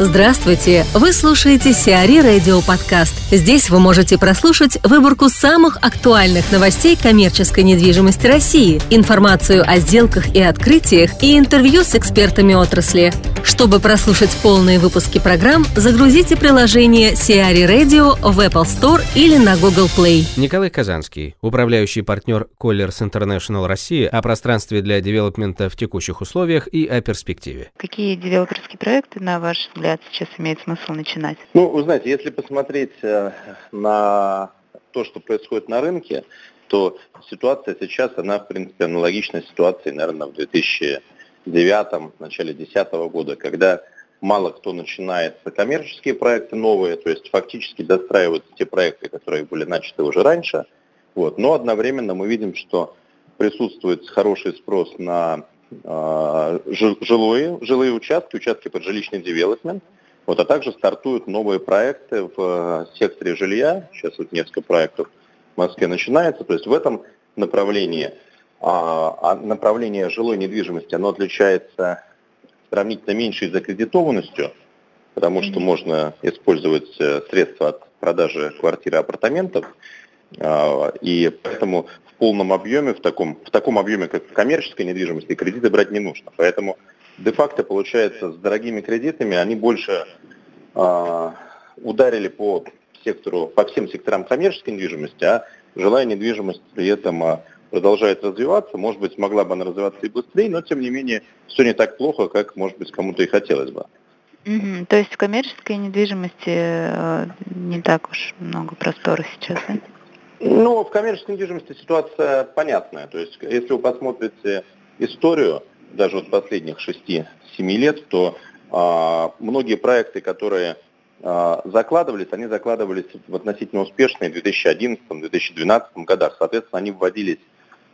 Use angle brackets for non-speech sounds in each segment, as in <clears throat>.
Здравствуйте! Вы слушаете Сиари Радио Подкаст. Здесь вы можете прослушать выборку самых актуальных новостей коммерческой недвижимости России, информацию о сделках и открытиях и интервью с экспертами отрасли. Чтобы прослушать полные выпуски программ, загрузите приложение Сиари Radio в Apple Store или на Google Play. Николай Казанский, управляющий партнер Colliers International России о пространстве для девелопмента в текущих условиях и о перспективе. Какие девелоперские проекты, на ваш взгляд, взгляд, сейчас имеет смысл начинать? Ну, вы знаете, если посмотреть э, на то, что происходит на рынке, то ситуация сейчас, она, в принципе, аналогична ситуации, наверное, в 2009, начале 2010 года, когда мало кто начинает коммерческие проекты новые, то есть фактически достраиваются те проекты, которые были начаты уже раньше. Вот. Но одновременно мы видим, что присутствует хороший спрос на жилые, жилые участки, участки под жилищный девелопмент, вот, а также стартуют новые проекты в э, секторе жилья. Сейчас вот несколько проектов в Москве начинается. То есть в этом направлении, а, а направление жилой недвижимости, оно отличается сравнительно меньшей закредитованностью, потому что можно использовать э, средства от продажи квартиры апартаментов. А, и поэтому полном объеме, в таком, в таком объеме, как в коммерческой недвижимости, кредиты брать не нужно. Поэтому де-факто получается с дорогими кредитами они больше э, ударили по сектору, по всем секторам коммерческой недвижимости, а жилая недвижимость при этом э, продолжает развиваться. Может быть, могла бы она развиваться и быстрее, но тем не менее все не так плохо, как, может быть, кому-то и хотелось бы. Угу. То есть в коммерческой недвижимости э, не так уж много простора сейчас, да? Ну, в коммерческой недвижимости ситуация понятная. То есть, если вы посмотрите историю, даже вот последних 6-7 лет, то а, многие проекты, которые а, закладывались, они закладывались в относительно успешные в 2011-2012 годах. Соответственно, они вводились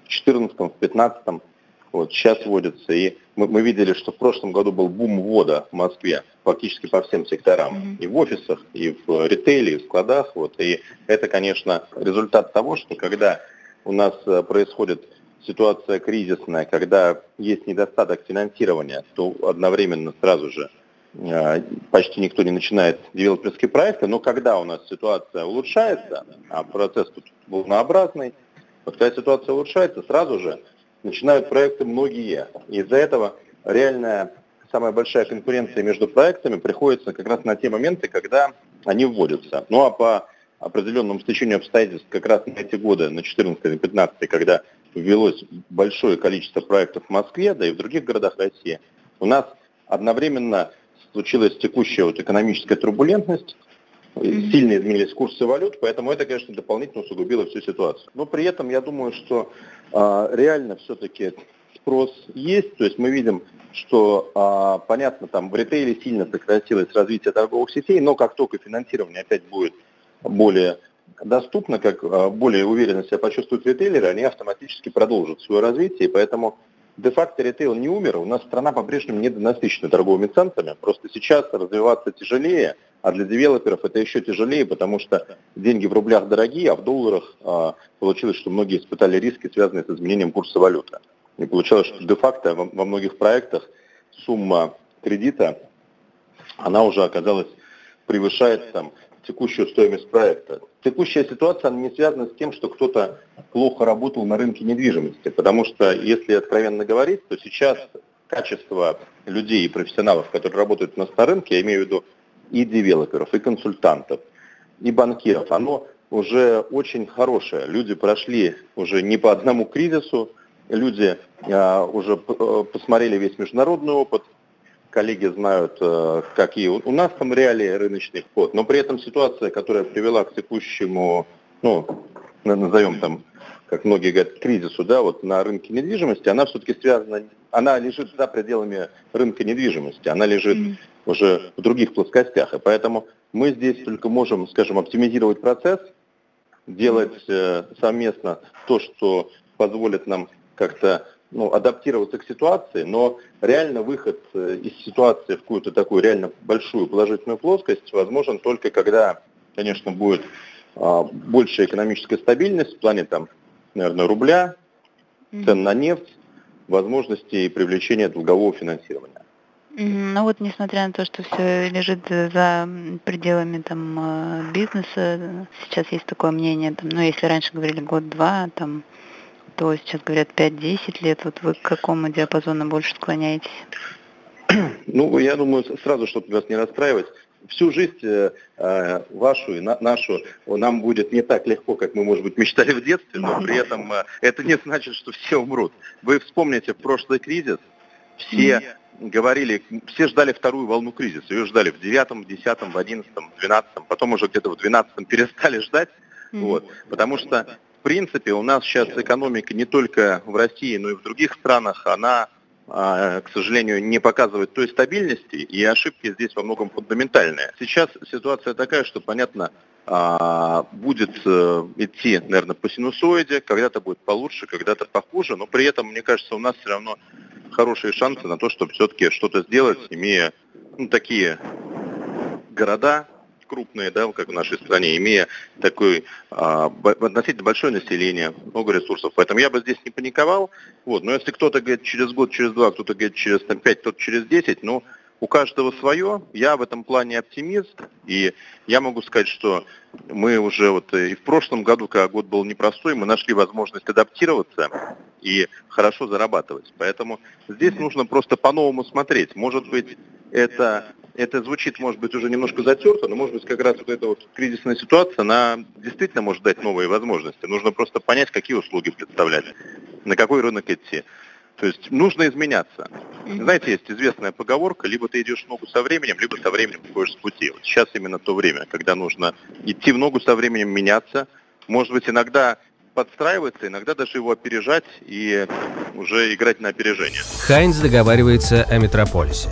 в 2014, в 2015 вот, сейчас вводятся. И мы, мы видели, что в прошлом году был бум ввода в Москве фактически по всем секторам. Mm-hmm. И в офисах, и в ритейле, и в складах. Вот. И это, конечно, результат того, что когда у нас э, происходит ситуация кризисная, когда есть недостаток финансирования, то одновременно сразу же э, почти никто не начинает девелоперские проекты, но когда у нас ситуация улучшается, а процесс тут волнообразный, вот когда ситуация улучшается, сразу же начинают проекты многие. Из-за этого реальная самая большая конкуренция между проектами приходится как раз на те моменты, когда они вводятся. Ну а по определенному стечению обстоятельств как раз на эти годы, на 14-15, когда ввелось большое количество проектов в Москве, да и в других городах России, у нас одновременно случилась текущая вот экономическая турбулентность, сильно изменились курсы валют, поэтому это, конечно, дополнительно усугубило всю ситуацию. Но при этом я думаю, что а, реально все-таки спрос есть, то есть мы видим, что, а, понятно, там в ритейле сильно сократилось развитие торговых сетей, но как только финансирование опять будет более доступно, как а, более уверенно себя почувствуют ритейлеры, они автоматически продолжат свое развитие, и поэтому де-факто ритейл не умер, у нас страна по-прежнему недонасыщена торговыми центрами, просто сейчас развиваться тяжелее, а для девелоперов это еще тяжелее, потому что деньги в рублях дорогие, а в долларах а, получилось, что многие испытали риски, связанные с изменением курса валюты. И получалось, что де-факто во, во многих проектах сумма кредита, она уже оказалась, превышает там, текущую стоимость проекта. Текущая ситуация она не связана с тем, что кто-то плохо работал на рынке недвижимости, потому что, если откровенно говорить, то сейчас качество людей и профессионалов, которые работают у нас на рынке, я имею в виду и девелоперов, и консультантов, и банкиров, оно уже очень хорошее. Люди прошли уже не по одному кризису, люди а, уже э, посмотрели весь международный опыт, коллеги знают, а, какие у нас там реалии рыночных код, но при этом ситуация, которая привела к текущему, ну, назовем там, как многие говорят, кризису, да, вот на рынке недвижимости, она все-таки связана, она лежит за пределами рынка недвижимости, она лежит mm-hmm. Уже в других плоскостях, и поэтому мы здесь только можем, скажем, оптимизировать процесс, делать э, совместно то, что позволит нам как-то ну, адаптироваться к ситуации, но реально выход э, из ситуации в какую-то такую реально большую положительную плоскость возможен только когда, конечно, будет а, большая экономическая стабильность в плане там, наверное, рубля, цен на нефть, возможности привлечения долгового финансирования. Ну вот, несмотря на то, что все лежит за пределами там э, бизнеса, сейчас есть такое мнение, там, ну если раньше говорили год-два, там, то сейчас говорят 5-10 лет. Вот вы к какому диапазону больше склоняетесь? <clears throat> Ну, я думаю, сразу, чтобы вас не расстраивать, всю жизнь э, э, вашу и на, нашу нам будет не так легко, как мы, может быть, мечтали в детстве, но при этом э, это не значит, что все умрут. Вы вспомните прошлый кризис, все говорили, все ждали вторую волну кризиса. Ее ждали в девятом, десятом, в одиннадцатом, двенадцатом, потом уже где-то в двенадцатом перестали ждать. Mm-hmm. Вот, потому что, в принципе, у нас сейчас экономика не только в России, но и в других странах, она, а, к сожалению, не показывает той стабильности, и ошибки здесь во многом фундаментальные. Сейчас ситуация такая, что, понятно, а, будет э, идти, наверное, по синусоиде, когда-то будет получше, когда-то похуже, но при этом, мне кажется, у нас все равно хорошие шансы на то, чтобы все-таки что-то сделать, имея ну, такие города крупные, да, как в нашей стране, имея такое а, относительно большое население, много ресурсов. Поэтому я бы здесь не паниковал. Вот. Но если кто-то говорит через год, через два, кто-то говорит через там, пять, кто-то через десять, ну, у каждого свое. Я в этом плане оптимист. И я могу сказать, что мы уже вот и в прошлом году, когда год был непростой, мы нашли возможность адаптироваться и хорошо зарабатывать. Поэтому здесь нужно просто по-новому смотреть. Может быть, это, это звучит, может быть, уже немножко затерто, но, может быть, как раз вот эта вот кризисная ситуация, она действительно может дать новые возможности. Нужно просто понять, какие услуги представлять, на какой рынок идти. То есть нужно изменяться. Знаете, есть известная поговорка, либо ты идешь в ногу со временем, либо со временем уходишь с пути. Вот сейчас именно то время, когда нужно идти в ногу со временем, меняться. Может быть, иногда подстраиваться, иногда даже его опережать и уже играть на опережение. Hines договаривается о метрополисе.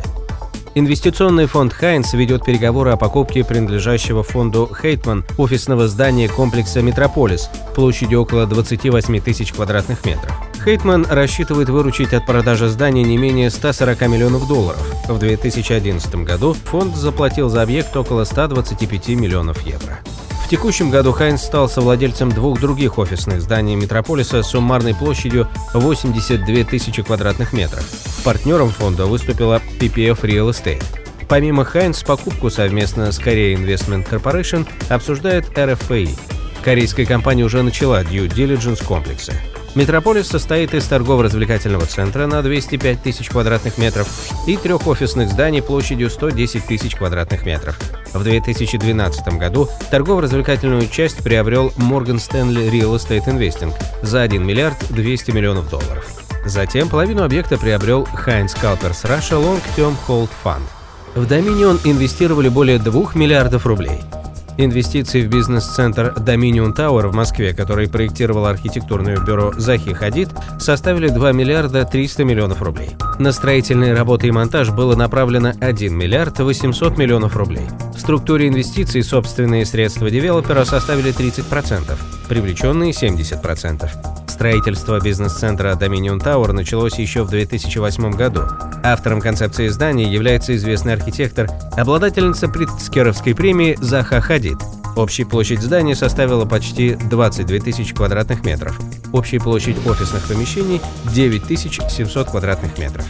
Инвестиционный фонд Hines ведет переговоры о покупке принадлежащего фонду Heitman офисного здания комплекса «Метрополис» площадью около 28 тысяч квадратных метров. Heitman рассчитывает выручить от продажи здания не менее 140 миллионов долларов. В 2011 году фонд заплатил за объект около 125 миллионов евро. В текущем году Hines стал совладельцем двух других офисных зданий Метрополиса с суммарной площадью 82 тысячи квадратных метров. Партнером фонда выступила PPF Real Estate. Помимо Хайнс, покупку совместно с Korea Investment Corporation обсуждает RFPI. Корейская компания уже начала due diligence комплекса. Метрополис состоит из торгово-развлекательного центра на 205 тысяч квадратных метров и трех офисных зданий площадью 110 тысяч квадратных метров. В 2012 году торгово-развлекательную часть приобрел Morgan Stanley Real Estate Investing за 1 миллиард 200 миллионов долларов. Затем половину объекта приобрел Heinz Calpers Russia Long Term Hold Fund. В Dominion инвестировали более 2 миллиардов рублей – Инвестиции в бизнес-центр Dominion Tower в Москве, который проектировал архитектурное бюро Захи Хадид, составили 2 миллиарда 300 миллионов рублей. На строительные работы и монтаж было направлено 1 миллиард 800 миллионов рублей. В структуре инвестиций собственные средства девелопера составили 30%, привлеченные 70%. Строительство бизнес-центра Dominion Tower началось еще в 2008 году. Автором концепции здания является известный архитектор, обладательница Приткскеровской премии Заха Хадид. Общая площадь здания составила почти 22 тысячи квадратных метров. Общая площадь офисных помещений – 9700 квадратных метров.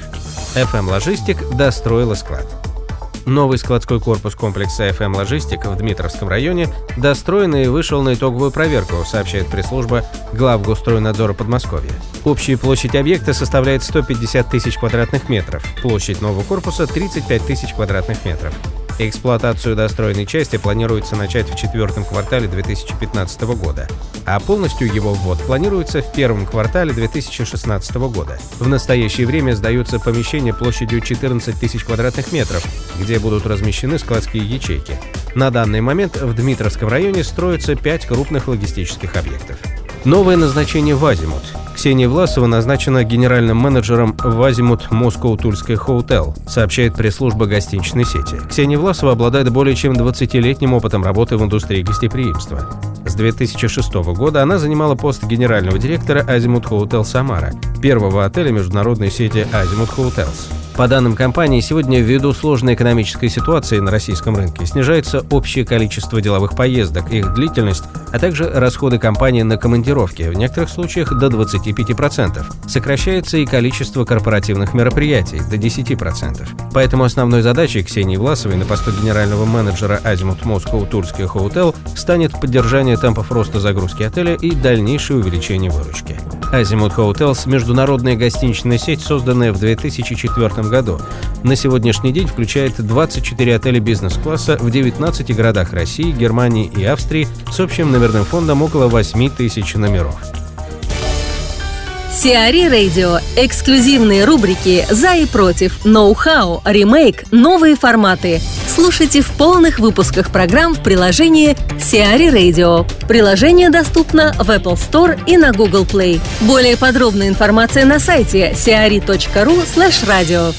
FM Logistic достроила склад. Новый складской корпус комплекса FM Logistic в Дмитровском районе достроен и вышел на итоговую проверку, сообщает пресс-служба главгостройнадзора Подмосковья. Общая площадь объекта составляет 150 тысяч квадратных метров, площадь нового корпуса – 35 тысяч квадратных метров. Эксплуатацию достроенной части планируется начать в четвертом квартале 2015 года, а полностью его ввод планируется в первом квартале 2016 года. В настоящее время сдаются помещения площадью 14 тысяч квадратных метров, где будут размещены складские ячейки. На данный момент в Дмитровском районе строятся пять крупных логистических объектов. Новое назначение в Азимут. Ксения Власова назначена генеральным менеджером в Азимут Moscow Тульская Hotel, сообщает пресс-служба гостиничной сети. Ксения Власова обладает более чем 20-летним опытом работы в индустрии гостеприимства. С 2006 года она занимала пост генерального директора Азимут Hotel Самара, первого отеля международной сети Азимут Hotels. По данным компании, сегодня ввиду сложной экономической ситуации на российском рынке снижается общее количество деловых поездок, их длительность, а также расходы компании на командировки, в некоторых случаях до 25%. Сокращается и количество корпоративных мероприятий до 10%. Поэтому основной задачей Ксении Власовой на посту генерального менеджера Азимут Moscow Турский Hotel станет поддержание темпов роста загрузки отеля и дальнейшее увеличение выручки. Азимут Hotels – международная гостиничная сеть, созданная в 2004 году. На сегодняшний день включает 24 отеля бизнес-класса в 19 городах России, Германии и Австрии с общим номерным фондом около 8 тысяч номеров. Сиари Радио. Эксклюзивные рубрики «За и против», «Ноу-хау», «Ремейк», «Новые форматы». Слушайте в полных выпусках программ в приложении Сиари Radio. Приложение доступно в Apple Store и на Google Play. Более подробная информация на сайте siari.ru slash radio.